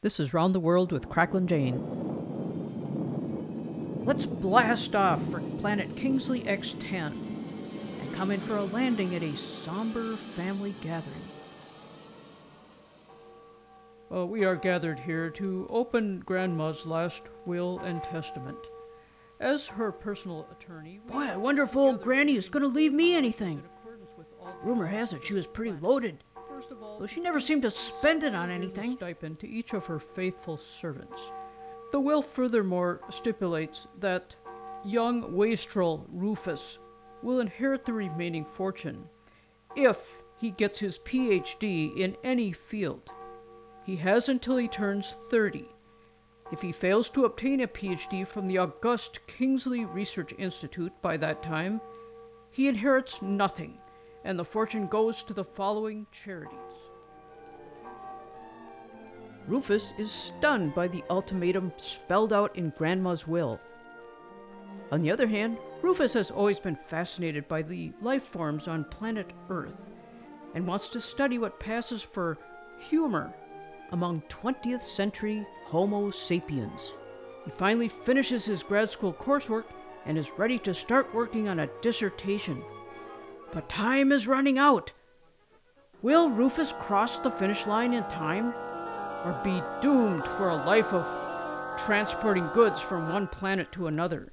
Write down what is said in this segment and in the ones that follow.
This is Round the World with Cracklin' Jane. Let's blast off for planet Kingsley X10 and come in for a landing at a somber family gathering. Uh, we are gathered here to open Grandma's last will and testament. As her personal attorney, Boy, I wonder if old Granny is going to leave me anything. Rumor has it she was pretty loaded, First of all, though she never seemed to spend it on anything. stipend to each of her faithful servants. The will furthermore stipulates that young wastrel Rufus will inherit the remaining fortune if he gets his PhD in any field. He has until he turns 30. If he fails to obtain a PhD from the august Kingsley Research Institute by that time, he inherits nothing, and the fortune goes to the following charities. Rufus is stunned by the ultimatum spelled out in Grandma's will. On the other hand, Rufus has always been fascinated by the life forms on planet Earth and wants to study what passes for humor among 20th century Homo sapiens. He finally finishes his grad school coursework and is ready to start working on a dissertation. But time is running out. Will Rufus cross the finish line in time? or be doomed for a life of transporting goods from one planet to another.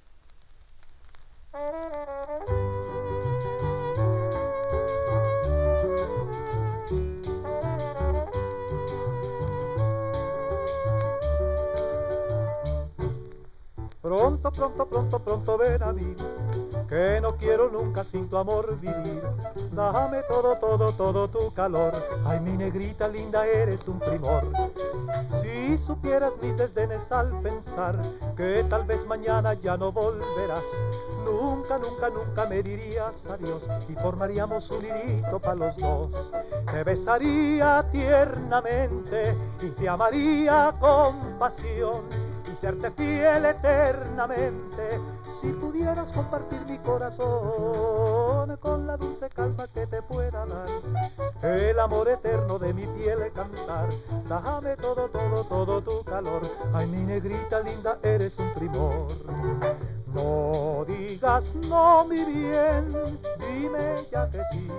Pronto, pronto, pronto, pronto ven a mí, que no quiero nunca sin tu amor vivir. Dame todo, todo, todo tu calor. Ay, mi negrita linda, eres un primor. Si supieras mis desdenes al pensar que tal vez mañana ya no volverás, nunca, nunca, nunca me dirías adiós y formaríamos un nidito para los dos. Te besaría tiernamente y te amaría con pasión y serte fiel eternamente si pudieras compartir mi corazón con la dulce calma que te pueda dar el amor eterno de mi piel cantar dame todo todo todo tu calor. Ay mi negrita linda eres un primor. No digas no mi bien dime ya que sí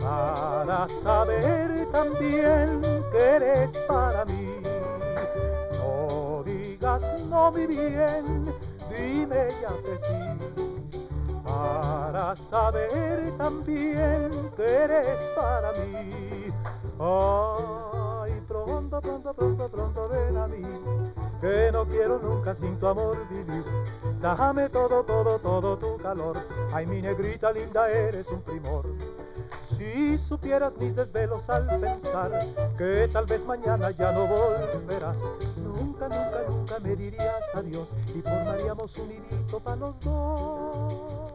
para saber también que eres para mí. No digas no mi bien, dime ya que sí, para saber también que eres para mí. Ay, pronto, pronto, pronto, pronto ven a mí, que no quiero nunca sin tu amor vivir. Dame todo, todo, todo tu calor. Ay, mi negrita linda, eres un primor. Si supieras mis desvelos al pensar que tal vez mañana ya no volverás, nunca, nunca, nunca me dirías adiós y formaríamos un nidito para los dos.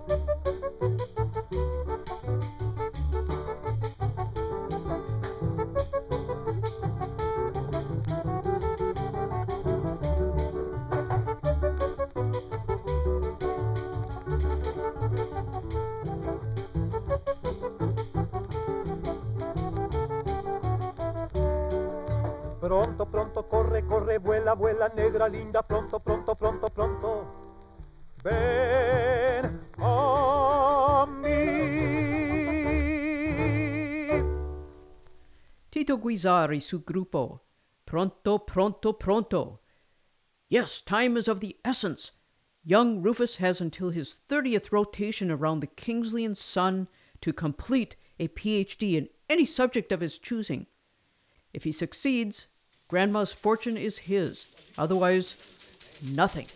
Pronto, pronto, corre, corre, vuela, vuela, negra linda, pronto, pronto, pronto, pronto. Ven a mí. Tito Guizar y su grupo. Pronto, pronto, pronto. Yes, time is of the essence. Young Rufus has until his 30th rotation around the Kingsleyan sun to complete a PhD in any subject of his choosing. If he succeeds, Grandma's fortune is his. Otherwise, nothing.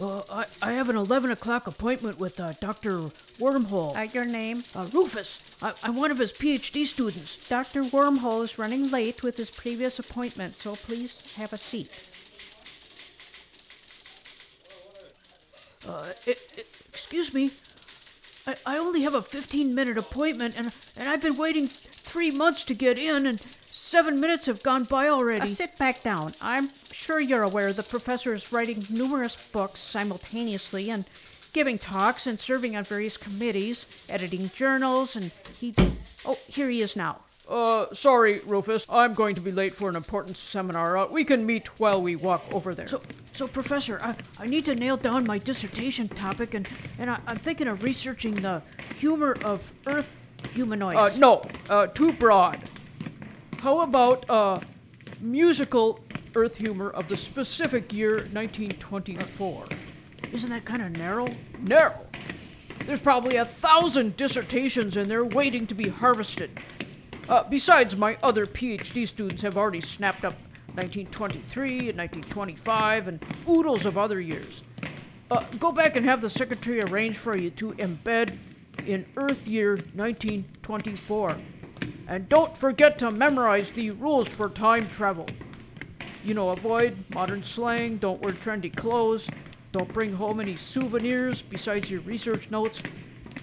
Uh, I, I have an 11 o'clock appointment with uh, Dr. Wormhole. Uh, your name? Uh, Rufus, I, I'm one of his PhD students. Dr. Wormhole is running late with his previous appointment, so please have a seat. Uh, it, it, excuse me. I, I only have a 15 minute appointment, and, and I've been waiting three months to get in, and seven minutes have gone by Uh, already. sit back down. I'm sure you're aware the professor is writing numerous books simultaneously and giving talks and serving on various committees, editing journals, and he. Oh, here he is now. Uh, sorry, Rufus. I'm going to be late for an important seminar. Uh, we can meet while we walk over there. So, so Professor, I, I need to nail down my dissertation topic, and, and I, I'm thinking of researching the humor of Earth humanoids. uh, no, uh, too broad. How about uh, musical Earth humor of the specific year 1924? Isn't that kind of narrow? Narrow. There's probably a thousand dissertations in there waiting to be harvested. Uh, besides, my other PhD students have already snapped up 1923 and 1925 and oodles of other years. Uh, go back and have the secretary arrange for you to embed in Earth year 1924. And don't forget to memorize the rules for time travel. You know, avoid modern slang, don't wear trendy clothes, don't bring home any souvenirs besides your research notes,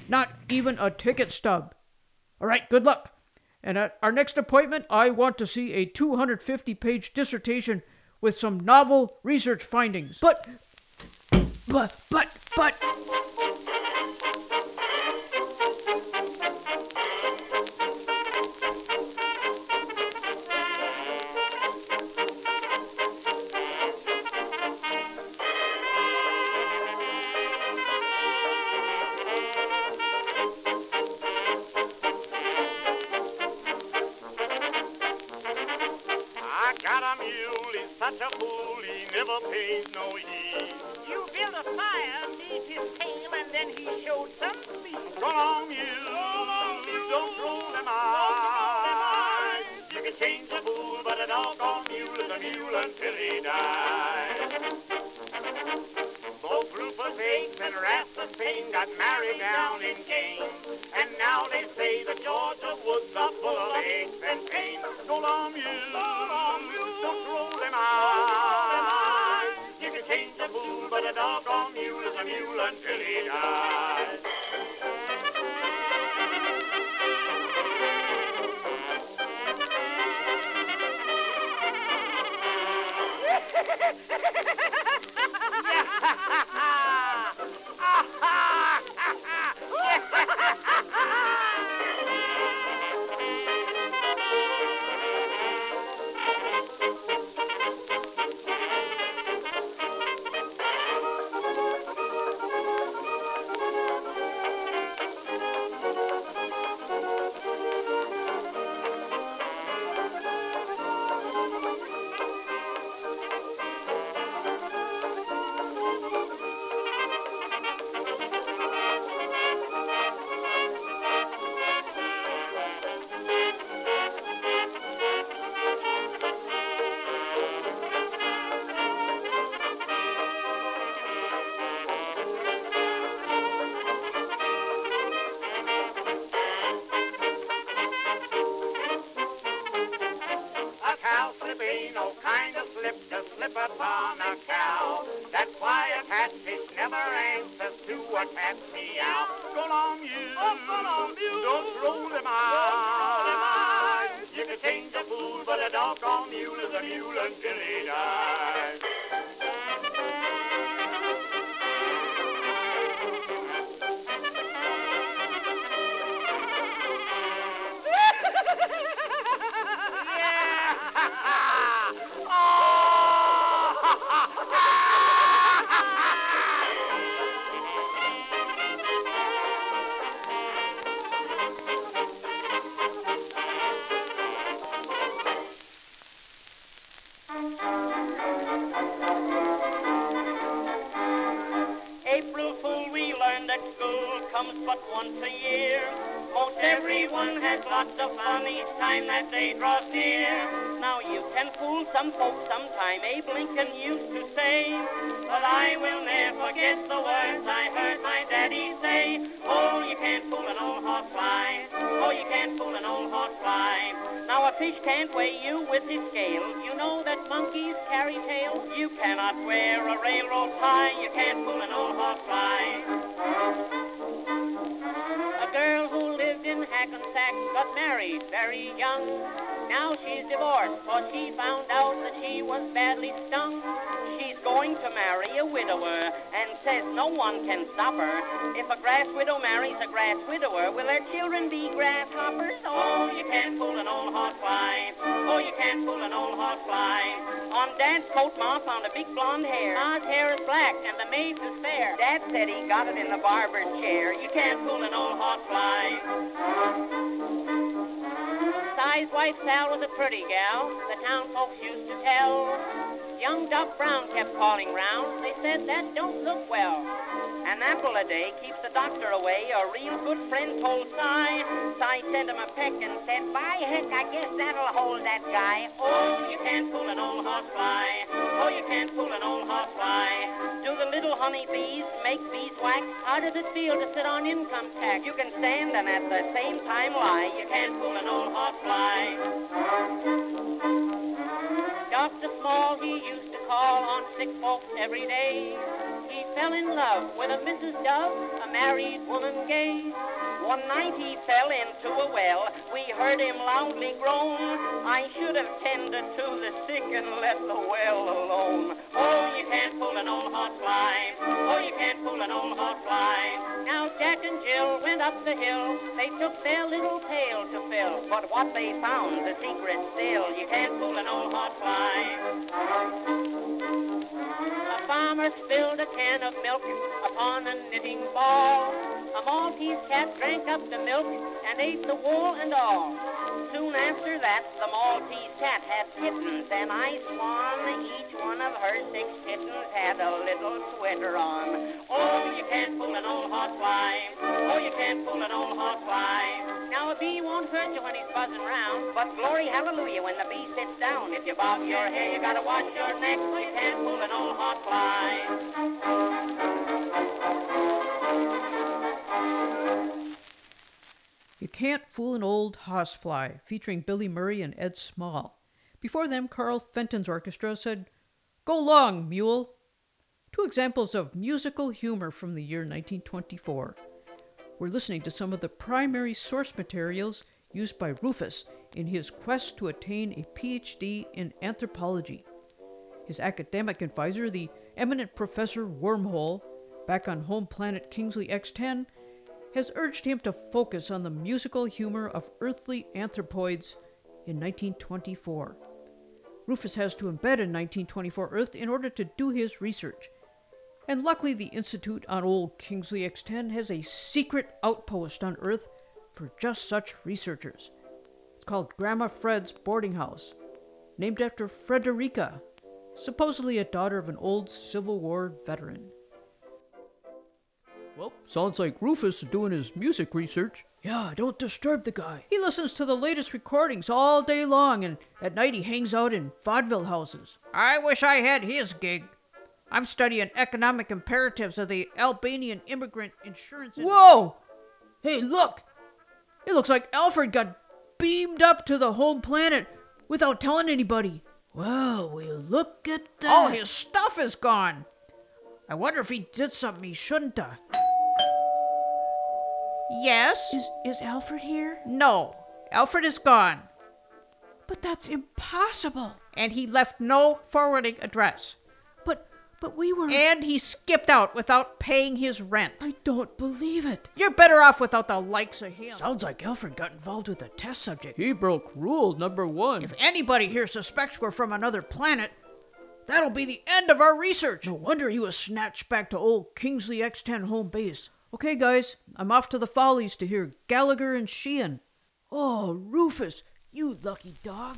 not even a ticket stub. All right, good luck. And at our next appointment, I want to see a 250 page dissertation with some novel research findings. But, but, but, but. Near. Now you can fool some folks sometime, Abe Lincoln used to say. But I will never forget the words I heard my daddy say. Oh, you can't fool an old horse fly. Oh, you can't fool an old horse fly. Now a fish can't weigh you with his scale. You know that monkeys carry tails. You cannot wear a railroad tie. You can't fool an old horse fly. Lived in got married very young. Now she's divorced, for she found out that she was badly stung. She's going to marry a widower and says no one can stop her. If a grass widow marries a grass widower, will their children be grasshoppers? Oh, you can't fool an old horsefly. Oh, you can't fool an old horsefly. On Dad's coat, Ma found a big blonde hair. Ma's hair is black and the maid's is fair. Dad said he got it in the barber's chair. You can't fool an old horsefly. Si's wife Sal was a pretty gal, the town folks used to tell. Young Doc Brown kept calling round, they said that don't look well. An apple a day keeps the doctor away, a real good friend told Si. Si sent him a peck and said, by heck, I guess that'll hold that guy. Oh, you can't fool an old horsefly. Oh, you can't fool an old horsefly. Do the little honeybees make beeswax? How does it feel to sit on income tax? You can stand and at the same time lie. You can't fool an old horsefly. Dr. Small, he used to call on sick folks every day. He fell in love with a Mrs. Dove, a married woman gay. One night he fell into a well. We heard him loudly groan. I should have tended to the sick and let the well alone. Oh, you can't fool an old horsefly. Oh, you can't fool an old horsefly. Up the hill. They took their little pail to fill. But what they found, the secret still. You can't fool an old horsefly. A farmer spilled a can of milk upon a knitting ball. A Maltese cat drank up the milk and ate the wool and all. Soon after that, the Maltese cat had kittens, and I swan each one of her six kittens had a little sweater on. Oh, you can't fool an old horsefly. Oh, you can't fool an old horsefly. Now a bee won't hurt you when he's buzzing round, but glory hallelujah when the bee sits down. If you bob your hair, you gotta wash your neck, so you can't fool an old horsefly. You Can't Fool an Old Horsefly, featuring Billy Murray and Ed Smalle. Before them, Carl Fenton's orchestra said, Go long, mule! Two examples of musical humor from the year 1924. We're listening to some of the primary source materials used by Rufus in his quest to attain a PhD in anthropology. His academic advisor, the eminent Professor Wormhole, back on home planet Kingsley X10, has urged him to focus on the musical humor of earthly anthropoids in 1924. Rufus has to embed in 1924 Earth in order to do his research. And luckily, the Institute on Old Kingsley X10 has a secret outpost on Earth for just such researchers. It's called Grandma Fred's Boarding House, named after Frederica, supposedly a daughter of an old Civil War veteran. Well, sounds like Rufus is doing his music research. Yeah, don't disturb the guy. He listens to the latest recordings all day long, and at night he hangs out in vaudeville houses. I wish I had his gig. I'm studying economic imperatives of the Albanian immigrant insurance. industry. Whoa! Hey, look! It looks like Alfred got beamed up to the home planet without telling anybody. Well, will look at that. All his stuff is gone. I wonder if he did something he shouldn't have. Yes? Is is Alfred here? No. Alfred is gone, But that's impossible. and he left no forwarding address. But but we were And he skipped out without paying his rent. I don't believe it. You're better off without the likes of him. Sounds like Alfred got involved with a test subject. He broke rule number one. If anybody here suspects we're from another planet, that'll be the end of our research. No wonder he was snatched back to old Kingsley X10 home base. Okay, guys, I'm off to the Follies to hear Gallagher and Shean. Oh, Rufus, you lucky dog.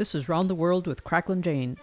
This is Round the World with Cracklin' Jane.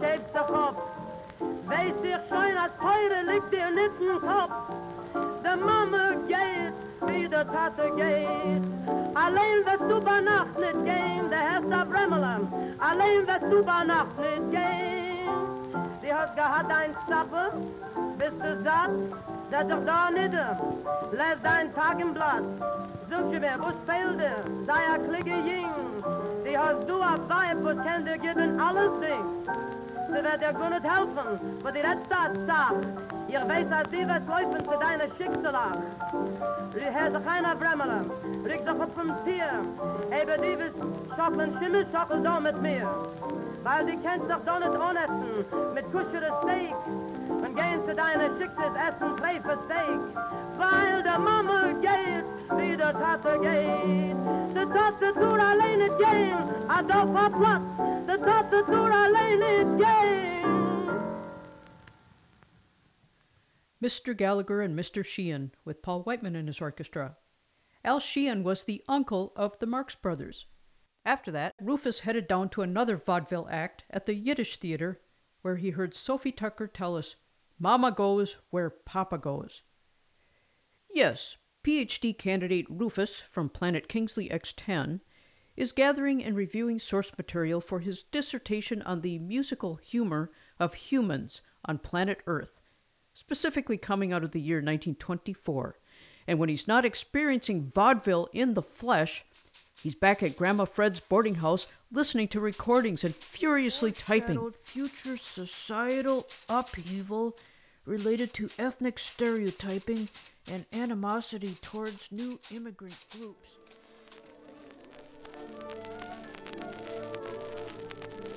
Schäbt doch ab. Weiß ich schon, als heute liegt ihr nicht im Kopf. De mama geht, wie der Tate geht. Alleen wirst du bei Nacht nicht gehen, der Herr der Bremmelen. Alleen wirst du bei Nacht nicht gehen. Sie hat gehad ein Zappe, bist du satt? Setz doch da nieder, lässt dein Tag im Blatt. Dir wer, wo's fehlt dir? Sei a klicke jing. Sie hast du a Weib, wo kann dir geben alles Ding. Sie wird dir gut nicht helfen, wo die letzte Sache. Ihr weiß, als sie wird laufen zu deiner Schicksalach. Die Herr sich einer Bremmelen, rück doch auf vom Tier. Eben die wirst schockeln, Schimmel schockeln da mit mir. Weil die kennst doch da nicht unessen, mit kuschere Steak. Mr. Gallagher and Mr. Shean, with Paul Whiteman in his orchestra. Al Shean was the uncle of the Marx Brothers. After that, Rufus headed down to another vaudeville act at the Yiddish Theater, where he heard Sophie Tucker tell us, Mama goes where Papa goes. Yes, PhD candidate Rufus from Planet Kingsley X10 is gathering and reviewing source material for his dissertation on the musical humor of humans on planet Earth, specifically coming out of the year 1924. And when he's not experiencing vaudeville in the flesh, he's back at Grandma Fred's boarding house listening to recordings and furiously typing. Future societal upheaval related to ethnic stereotyping and animosity towards new immigrant groups.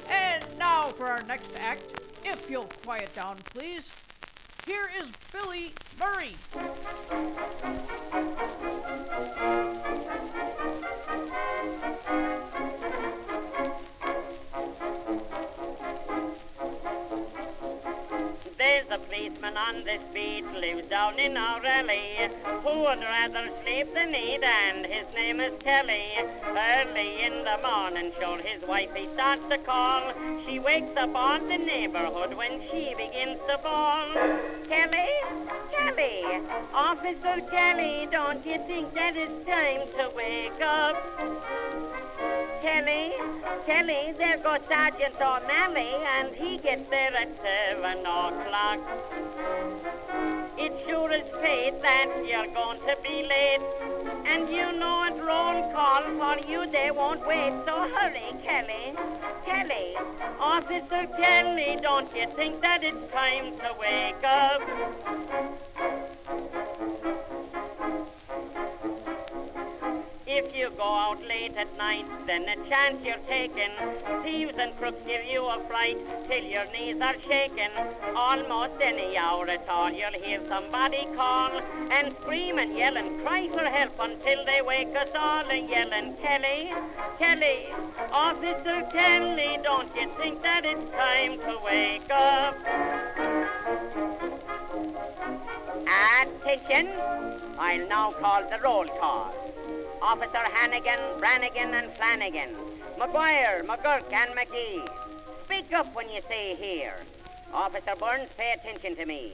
And now for our next act, if you'll quiet down, please. Here is Billy Murray. On the street, lives down in our alley, who would rather sleep than eat, and his name is Kelly. Early in the morning, sure his wife he starts to call. She wakes up all the neighborhood when she begins to bawl. Kelly, Kelly, Officer Kelly, don't you think that it's time to wake up? Kelly, Kelly, there goes Sergeant O'Malley, and he gets there at seven o'clock. It sure is fate that you're going to be late, and you know it roll call for you, they won't wait, so hurry, Kelly. Kelly, Officer Kelly, don't you think that it's time to wake up? If you go out late at night, then a chance you're taking. Thieves and crooks give you a fright till your knees are shaking. Almost any hour at all, you'll hear somebody call and scream and yell and cry for help until they wake us all and yelling, Kelly, Kelly, Officer Kelly, don't you think that it's time to wake up? Attention! I'll now call the roll call. Officer Hannigan, Brannigan, and Flanagan. McGuire, McGurk, and McGee. Speak up when you say here. Officer Burns, pay attention to me.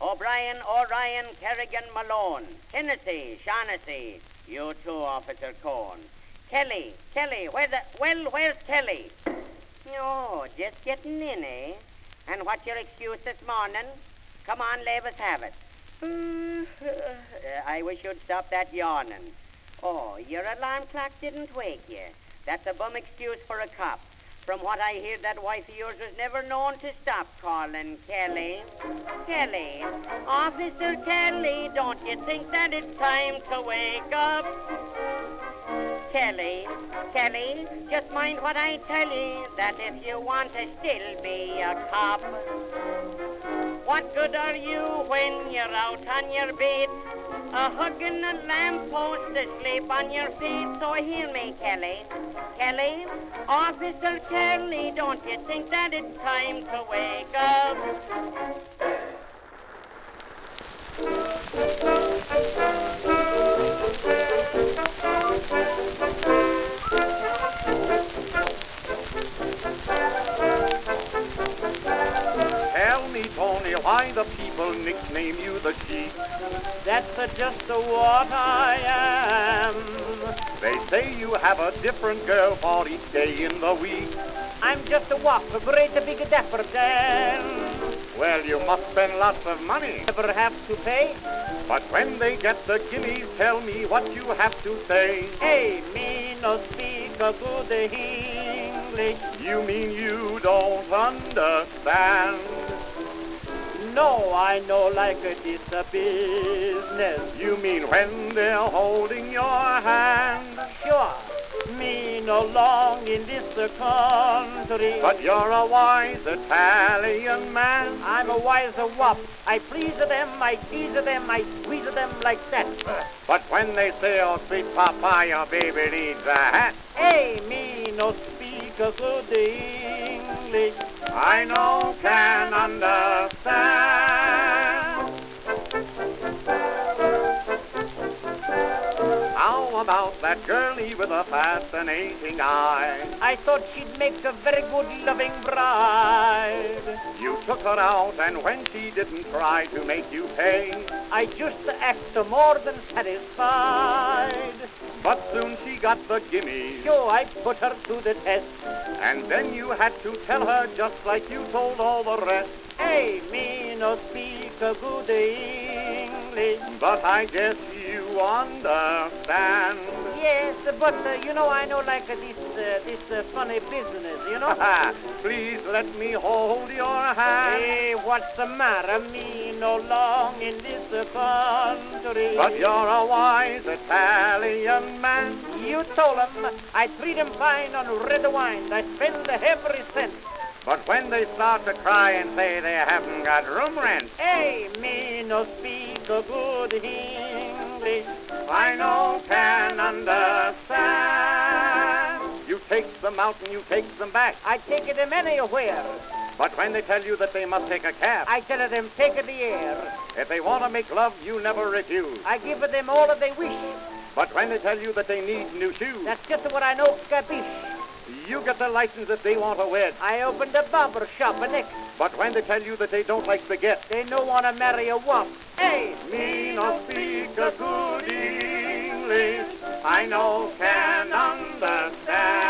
O'Brien, O'Ryan, Kerrigan, Malone. Hennessy, Shaughnessy. You too, Officer Cohn. Kelly, Kelly, where's the, well, where's Kelly? Oh, just getting in, eh? And what's your excuse this morning? Come on, let us have it. I wish you'd stop that yawning. Oh, your alarm clock didn't wake you. That's a bum excuse for a cop. From what I hear, that wife of yours was never known to stop calling Kelly. Kelly, Officer Kelly, don't you think that it's time to wake up? Kelly, Kelly, just mind what I tell you, that if you want to still be a cop, what good are you when you're out on your beat? A hugging a lamppost asleep on your feet. So hear me, Kelly. Kelly, Officer Kelly, don't you think that it's time to wake up? Tell me, why the people nickname you the sheep? That's uh, just uh, what I am. They say you have a different girl for each day in the week. I'm just a walk, for a great big dapper Dan. Well, you must spend lots of money. Never have to pay. But when they get the guineas, tell me what you have to say. Hey, me no speak a good English. You mean you don't understand? No, I know like it is a business. You mean when they're holding your hand? Sure, me no long in this country. But you're a wise Italian man. I'm a wiser wop. I please them, I tease them, I squeeze them like that. But when they say, oh, sweet papa, your baby needs a hat, Hey, me no speak a good English. I know can understand. How about that girlie with a fascinating eye? I thought she'd make a very good loving bride. You took her out, and when she didn't try to make you pay, I just act more than satisfied. but soon got the gimme, So I put her to the test. and then you had to tell her just like you told all the rest. Hey, me no speak a good English. But I guess you understand. Yes, but uh, you know I know like uh, this uh, this uh, funny business, you know. Please let me hold your hand. hey, what's the matter? Me no long in this uh, country. But you're a wise Italian man. you told 'em I treat 'em fine on red wine. I spend every cent. But when they start to cry and say they haven't got room rent, Hey, me no speak a good English. I know can understand. You take them out and you take them back. I take them anywhere. But when they tell you that they must take a cab, I tell them take it the air. if they want to make love, you never refuse. I give them all that they wish. But when they tell you that they need new shoes, That's just what I know, capiche. you get the license if they want a wed. I opened a barber shop a next. But when they tell you that they don't like spaghetti, They no wanna marry a wop. Hey, me no speak a good English, I know can understand.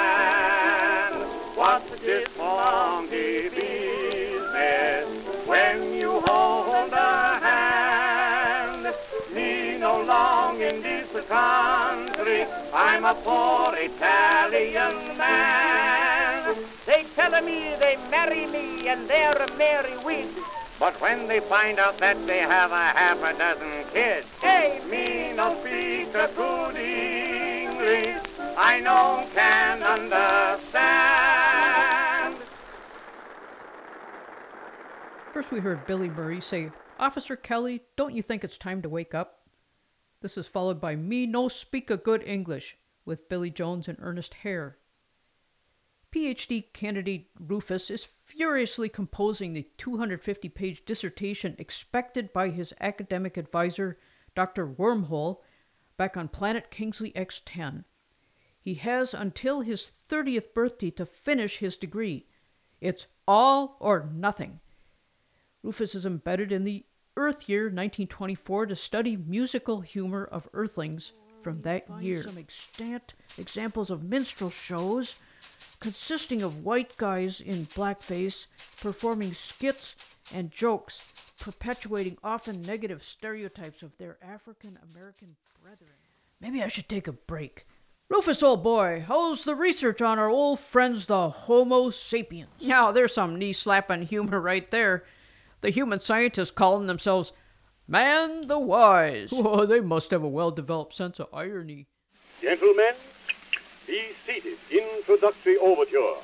what this funky business when you hold a hand? Me no long in this country, I'm a poor Italian man. they tell me they marry me and they're a merry with. But when they find out that they have a half a dozen kids, Hey, me no speak a good English, I know can understand. First, we heard Billy Murray say, Officer Kelly, don't you think it's time to wake up? This was followed by Me No Speak a Good English with Billy Jones and Ernest Hare. PhD candidate Rufus is furiously composing the 250 page dissertation expected by his academic advisor, Dr. Wormhole, back on planet Kingsley X10. He has until his 30th birthday to finish his degree. It's all or nothing. Rufus is embedded in the Earth Year 1924 to study musical humor of Earthlings from that year. some extant examples of minstrel shows consisting of white guys in blackface performing skits and jokes, perpetuating often negative stereotypes of their African American brethren. Maybe I should take a break. Rufus, old boy, how's the research on our old friends, the Homo sapiens? Now, there's some knee slapping humor right there. The human scientists calling themselves Man the Wise. Whoa, oh, they must have a well developed sense of irony. Gentlemen, be seated. Introductory overture.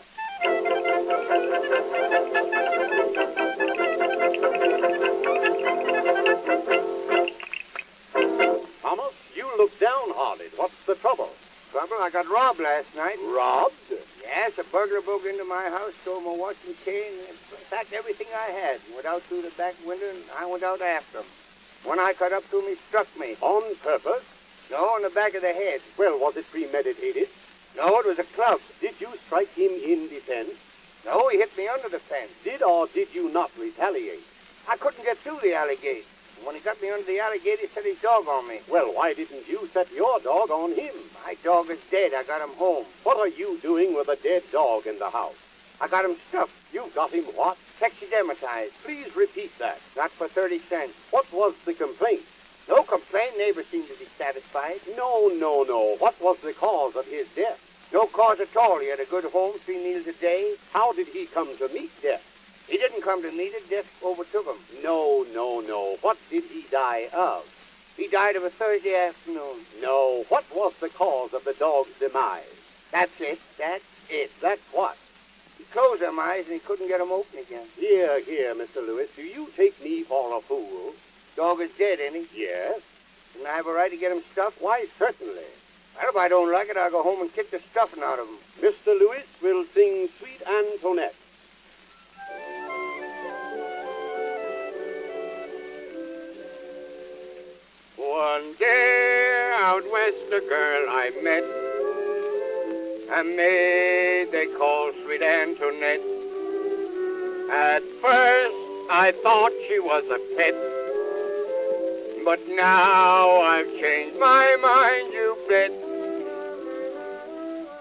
Thomas, you look downhearted. What's the trouble? Trouble, I got robbed last night. Robbed? Yes, a burglar broke into my house, stole my watch and chain, in fact, everything I had. Went out through the back window, and I went out after him. When I cut up to him, he struck me. On purpose? No, on the back of the head. Well, was it premeditated? No, it was a club. Did you strike him in defense? No, he hit me under the fence. Did or did you not retaliate? I couldn't get through the alley gate. When he got me under the alley gate, he set his dog on me. Well, why didn't you set your dog on him? My dog is dead. I got him home. What are you doing with a dead dog in the house? I got him stuffed. You've got him what? Taxidermatized. Please repeat that. Not for 30 cents. What was the complaint? No complaint. Neighbors seem to be satisfied. No, no, no. What was the cause of his death? No cause at all. He had a good home, three meals a day. How did he come to meet death? He didn't come to meet it. Death overtook him. No, no, no. What did he die of? He died of a Thursday afternoon. No. What was the cause of the dog's demise? That's it. That's it. That's what? He closed them eyes and he couldn't get them open again. Here, here, Mr. Lewis. Do you take me for a fool? Dog is dead, ain't he? Yes. And I have a right to get him stuffed? Why, certainly. Well, if I don't like it, I'll go home and kick the stuffing out of him. Mr. Lewis will sing Sweet Antoinette. One day out west, a girl I met, a maid they call Sweet Antoinette. At first, I thought she was a pet, but now I've changed my mind, you bet.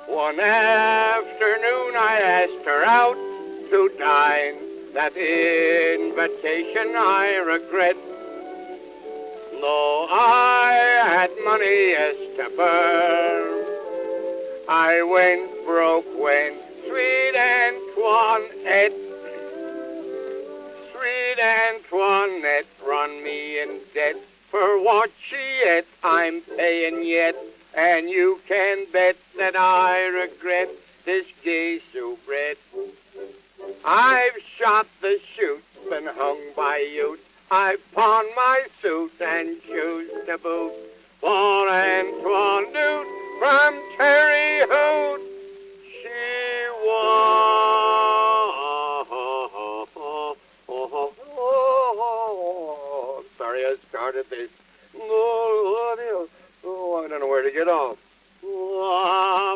One afternoon, I asked her out to dine. That invitation I regret. Though I had money as to burn, I went broke when sweet Antoinette, sweet Antoinette run me in debt for what she ate. I'm paying yet, and you can bet that I regret this gay soubrette. I've shot the chute, been hung by youth. I've pawned my suit and shoes to boot for Antoine Dude from Terre Haute. She was. Sorry, I started this. Oh, oh, I don't know where to get off. Ah,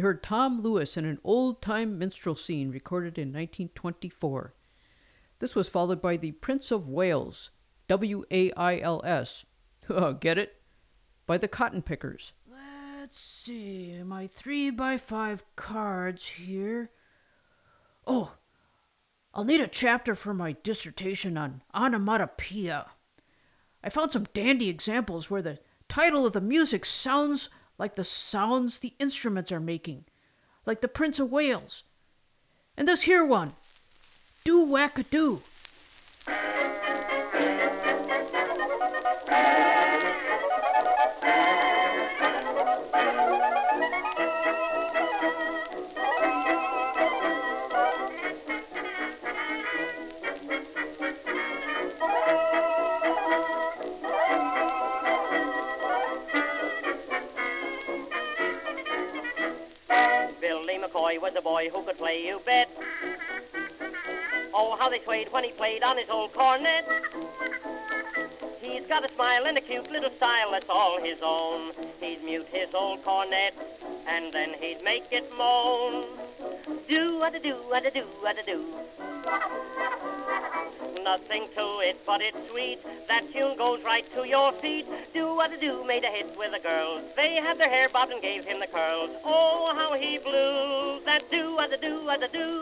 We heard Tom Lewis in an old time minstrel scene recorded in 1924. This was followed by the Prince of Wails, W A I L S. Uh, get it? By the Cotton Pickers. Let's see, my three by five cards here. Oh, I'll need a chapter for my dissertation on onomatopoeia. I found some dandy examples where the title of the music sounds like the sounds the instruments are making, like the Prince of Wails. And this here one, Do Whack a. was a boy who could play, you bet. Oh, how they swayed when he played on his old cornet. He's got a smile and a cute little style that's all his own. He'd mute his old cornet, and then he'd make it moan. Do what a do, what a do, what a do. Nothing to it, but it's sweet. That tune goes right to your feet. Do what a do made a hit with the girls. They had their hair bobbed and gave him the curls. Oh, how he blew. That do what a do, what a do.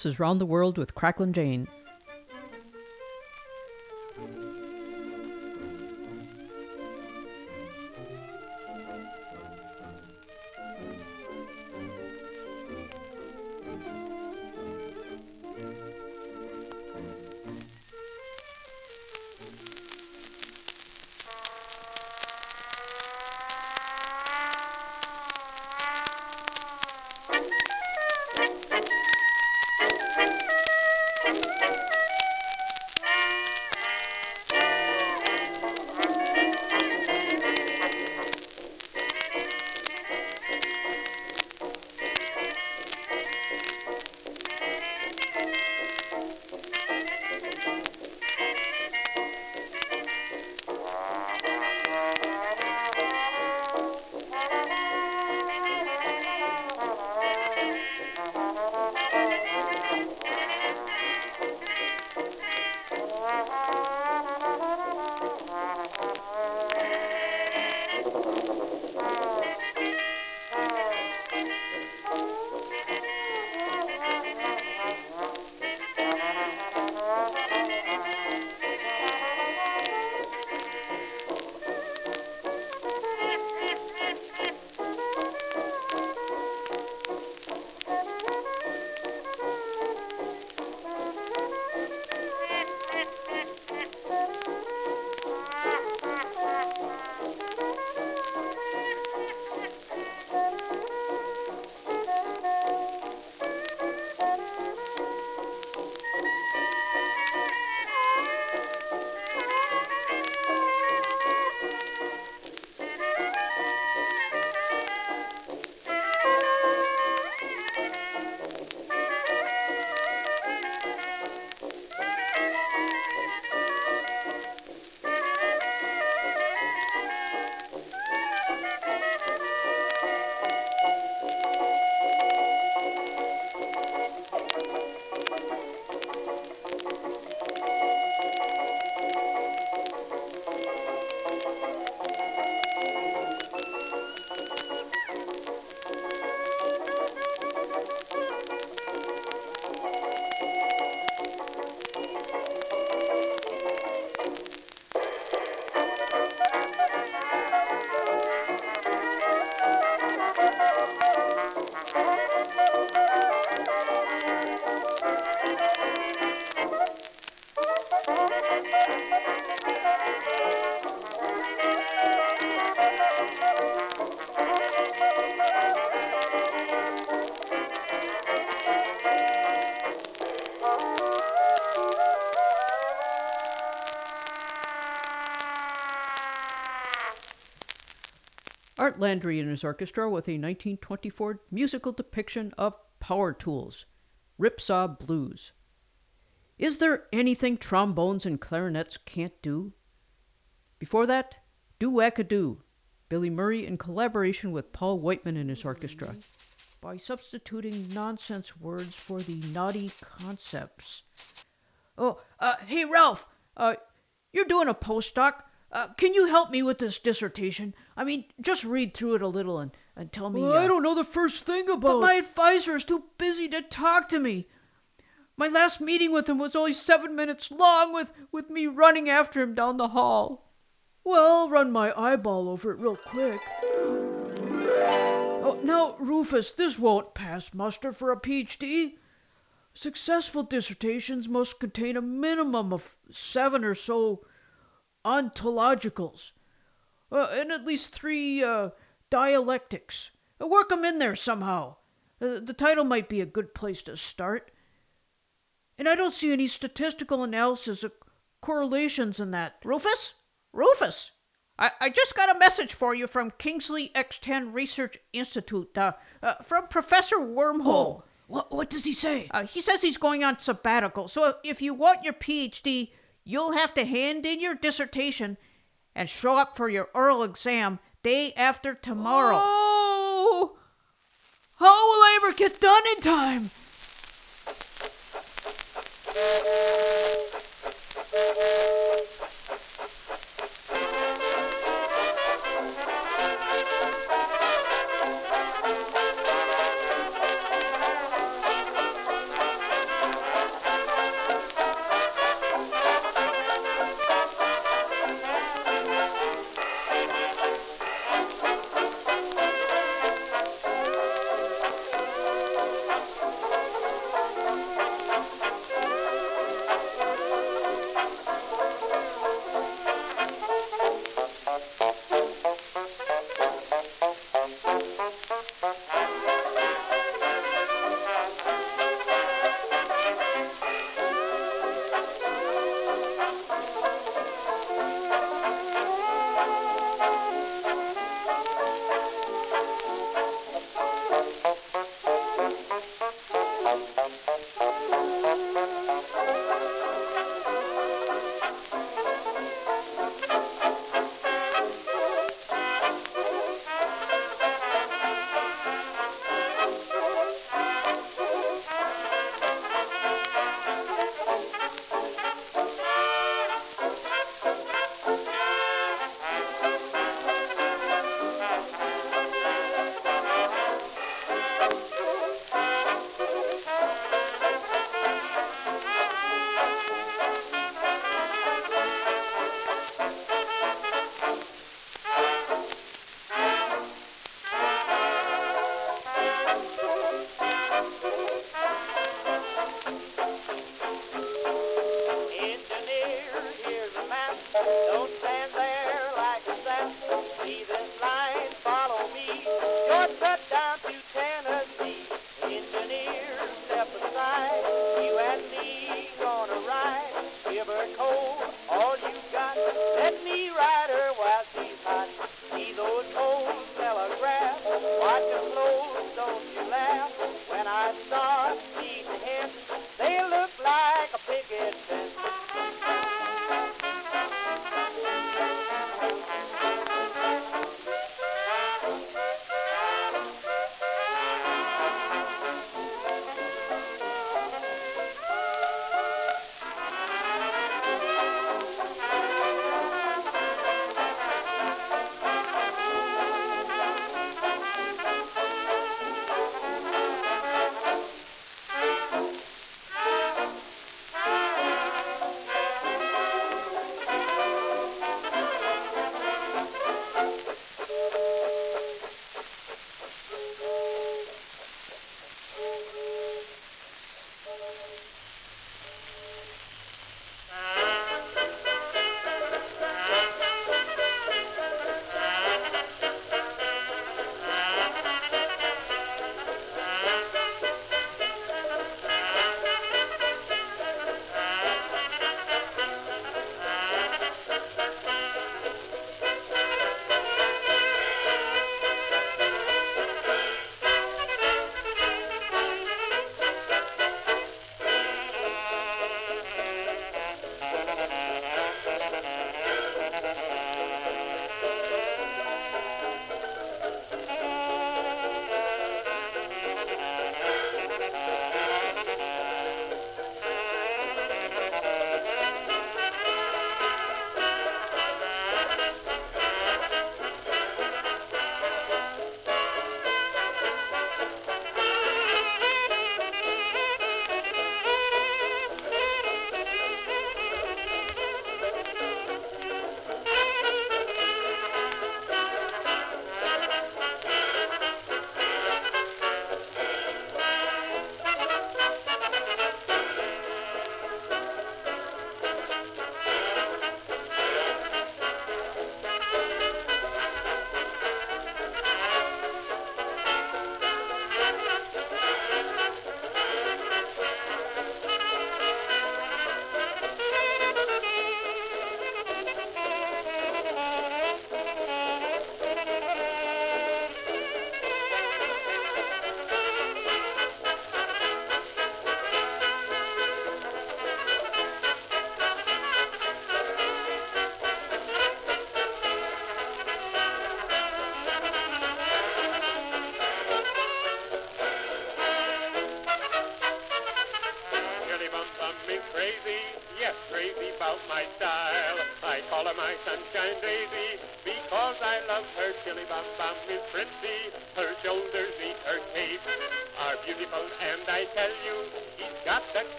This is Round the World with Cracklin' Jane. Landry and his orchestra with a 1924 musical depiction of power tools, Ripsaw Blues. Is there anything trombones and clarinets can't do? Before that, Doo Wacka Doo, Billy Murray in collaboration with Paul Whiteman and his orchestra, by substituting nonsense words for the naughty concepts. Oh, uh, hey, Ralph, uh, you're doing a postdoc. Uh, can you help me with this dissertation? I mean, just read through it a little and, and tell me. Well, I uh, don't know the first thing about. But my advisor is too busy to talk to me. My last meeting with him was only seven minutes long, with, with me running after him down the hall. Well, I'll run my eyeball over it real quick. Oh, now, Rufus, this won't pass muster for a PhD. Successful dissertations must contain a minimum of seven or so ontologicals, uh, and at least three uh, dialectics. Uh, work 'em in there somehow. Uh, the title might be a good place to start. And I don't see any statistical analysis of correlations in that. Rufus? Rufus? I, I just got a message for you from Kingsley X10 Research Institute, uh, uh, from Professor Wormhole. Oh, what, what does he say? Uh, he says he's going on sabbatical, so if you want your PhD, you'll have to hand in your dissertation and show up for your oral exam day after tomorrow. Oh! How will I ever get done in time?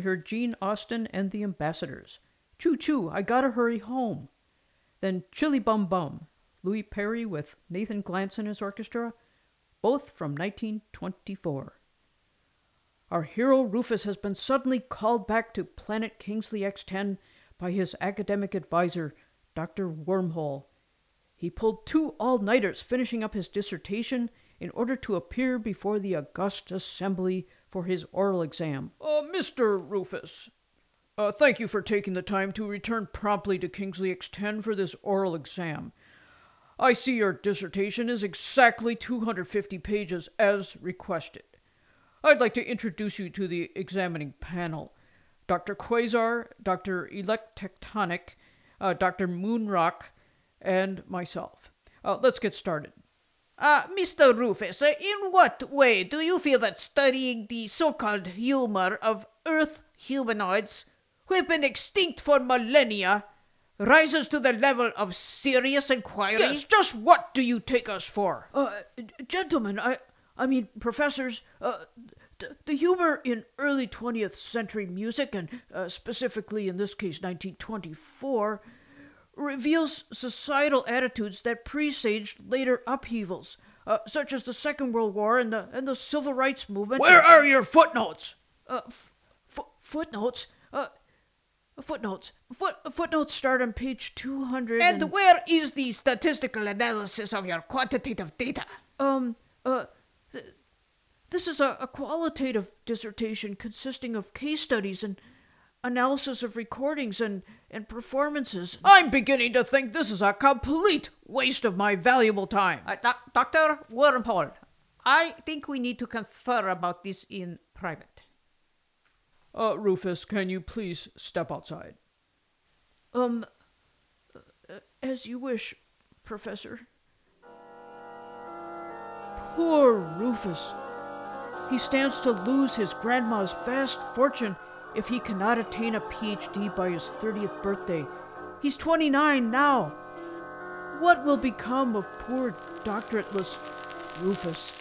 We heard Gene Austin and the Ambassadors. Choo choo, I gotta hurry home. Then Chili Bom Bom, Louis Perry with Nathan Glantz and his orchestra, both from 1924. Our hero Rufus has been suddenly called back to planet Kingsley X10 by his academic advisor, Dr. Wormhole. He pulled two all nighters finishing up his dissertation in order to appear before the august assembly for his oral exam. Uh, Mr. Rufus, uh, thank you for taking the time to return promptly to Kingsley X10 for this oral exam. I see your dissertation is exactly 250 pages as requested. I'd like to introduce you to the examining panel Dr. Quasar, Dr. Electectonic, uh, Dr. Moonrock, and myself. Uh, let's get started. Uh, Mr. Rufus, uh, in what way do you feel that studying the so called humor of Earth humanoids, who have been extinct for millennia, rises to the level of serious inquiry? Yes, just what do you take us for? Uh, gentlemen, I, I mean, professors, uh, th- the humor in early 20th century music, and uh, specifically in this case 1924, reveals societal attitudes that presaged later upheavals, uh, such as the Second World War and the, and the Civil Rights Movement. Where are your footnotes? Uh, f- f- footnotes? Uh, footnotes. Foot- footnotes start on page 200. And where is the statistical analysis of your quantitative data? Um, uh, th- this is a, a qualitative dissertation consisting of case studies and analysis of recordings and, and performances. I'm beginning to think this is a complete waste of my valuable time. Uh, doc- Dr. Wormhole, I think we need to confer about this in private. Uh, Rufus, can you please step outside? Um, uh, as you wish, Professor. Poor Rufus. He stands to lose his grandma's vast fortune if he cannot attain a PhD by his 30th birthday. He's 29 now. What will become of poor doctorateless Rufus?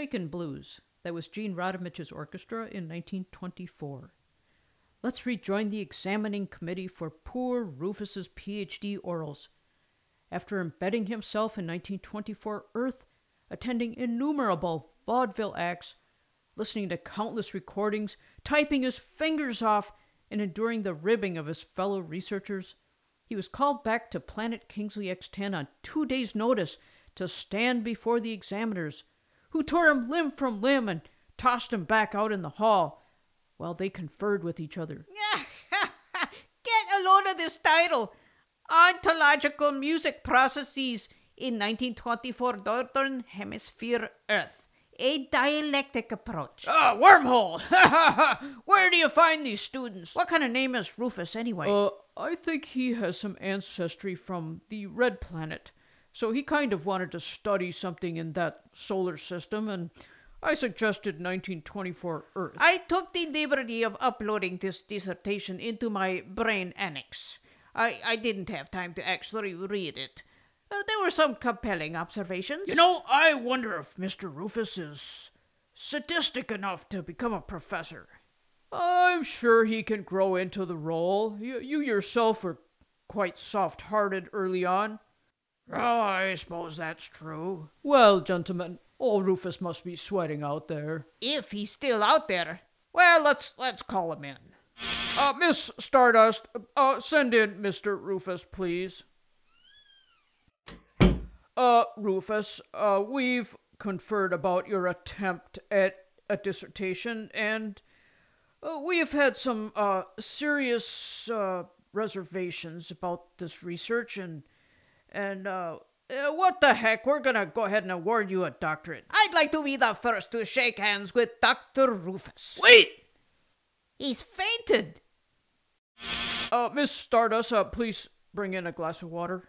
Forsaken Blues. That was Gene Rodemich's orchestra in 1924. Let's rejoin the examining committee for poor Rufus's PhD orals. After embedding himself in 1924 Earth, attending innumerable vaudeville acts, listening to countless recordings, typing his fingers off, and enduring the ribbing of his fellow researchers, he was called back to Planet Kingsley X10 on two days' notice to stand before the examiners, who tore him limb from limb and tossed him back out in the hall while they conferred with each other. Get a load of this title Ontological Music Processes in 1924 Northern Hemisphere Earth. A dialectic approach. Ah, wormhole! Where do you find these students? What kind of name is Rufus anyway? Uh, I think he has some ancestry from the red planet. So he kind of wanted to study something in that solar system, and I suggested 1924 Earth. I took the liberty of uploading this dissertation into my brain annex. I, I didn't have time to actually read it. Uh, there were some compelling observations. You know, I wonder if Mr. Rufus is sadistic enough to become a professor. I'm sure he can grow into the role. You, you yourself were quite soft hearted early on. Oh, I suppose that's true. Well, gentlemen, old Rufus must be sweating out there. If he's still out there, well, let's let's call him in. Uh, Miss Stardust, uh, send in Mr. Rufus, please. Uh, Rufus, uh, we've conferred about your attempt at a dissertation, and uh, we have had some uh, serious uh, reservations about this research, and and uh, uh, what the heck? We're gonna go ahead and award you a doctorate. I'd like to be the first to shake hands with Dr. Rufus. Wait! He's fainted. Uh, Miss Stardust, uh, please bring in a glass of water.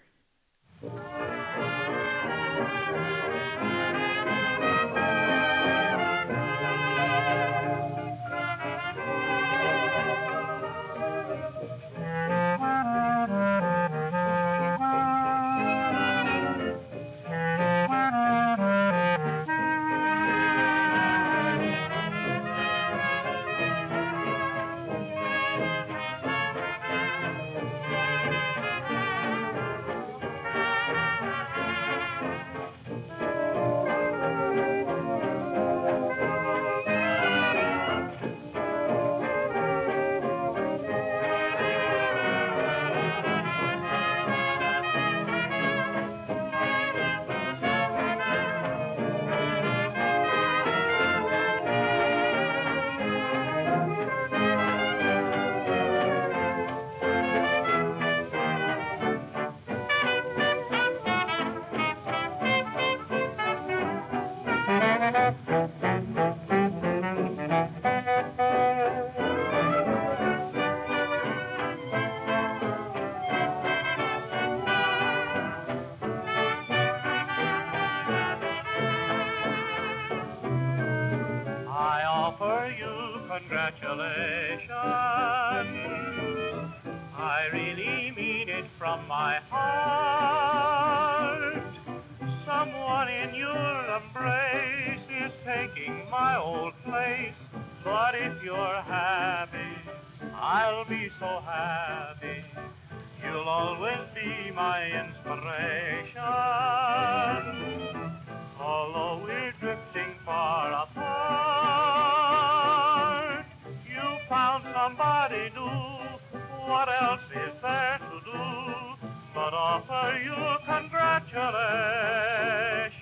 Offer you congratulations?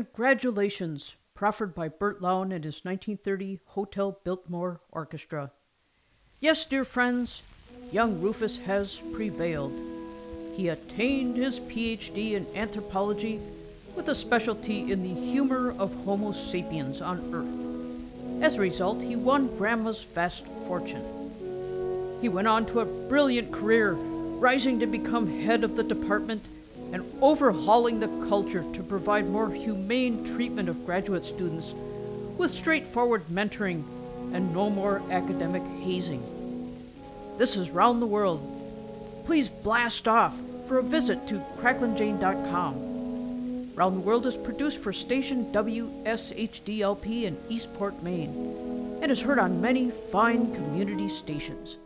Congratulations, proffered by Bert Lown and his 1930 Hotel Biltmore Orchestra. Yes, dear friends, young Rufus has prevailed. He attained his PhD in anthropology with a specialty in the humor of Homo sapiens on Earth. As a result, he won Grandma's vast fortune. He went on to a brilliant career, rising to become head of the department and overhauling the culture to provide more humane treatment of graduate students with straightforward mentoring and no more academic hazing. This is Round the World. Please blast off for a visit to cracklinjane.com. Round the World is produced for station WSHDLP in Eastport, Maine, and is heard on many fine community stations.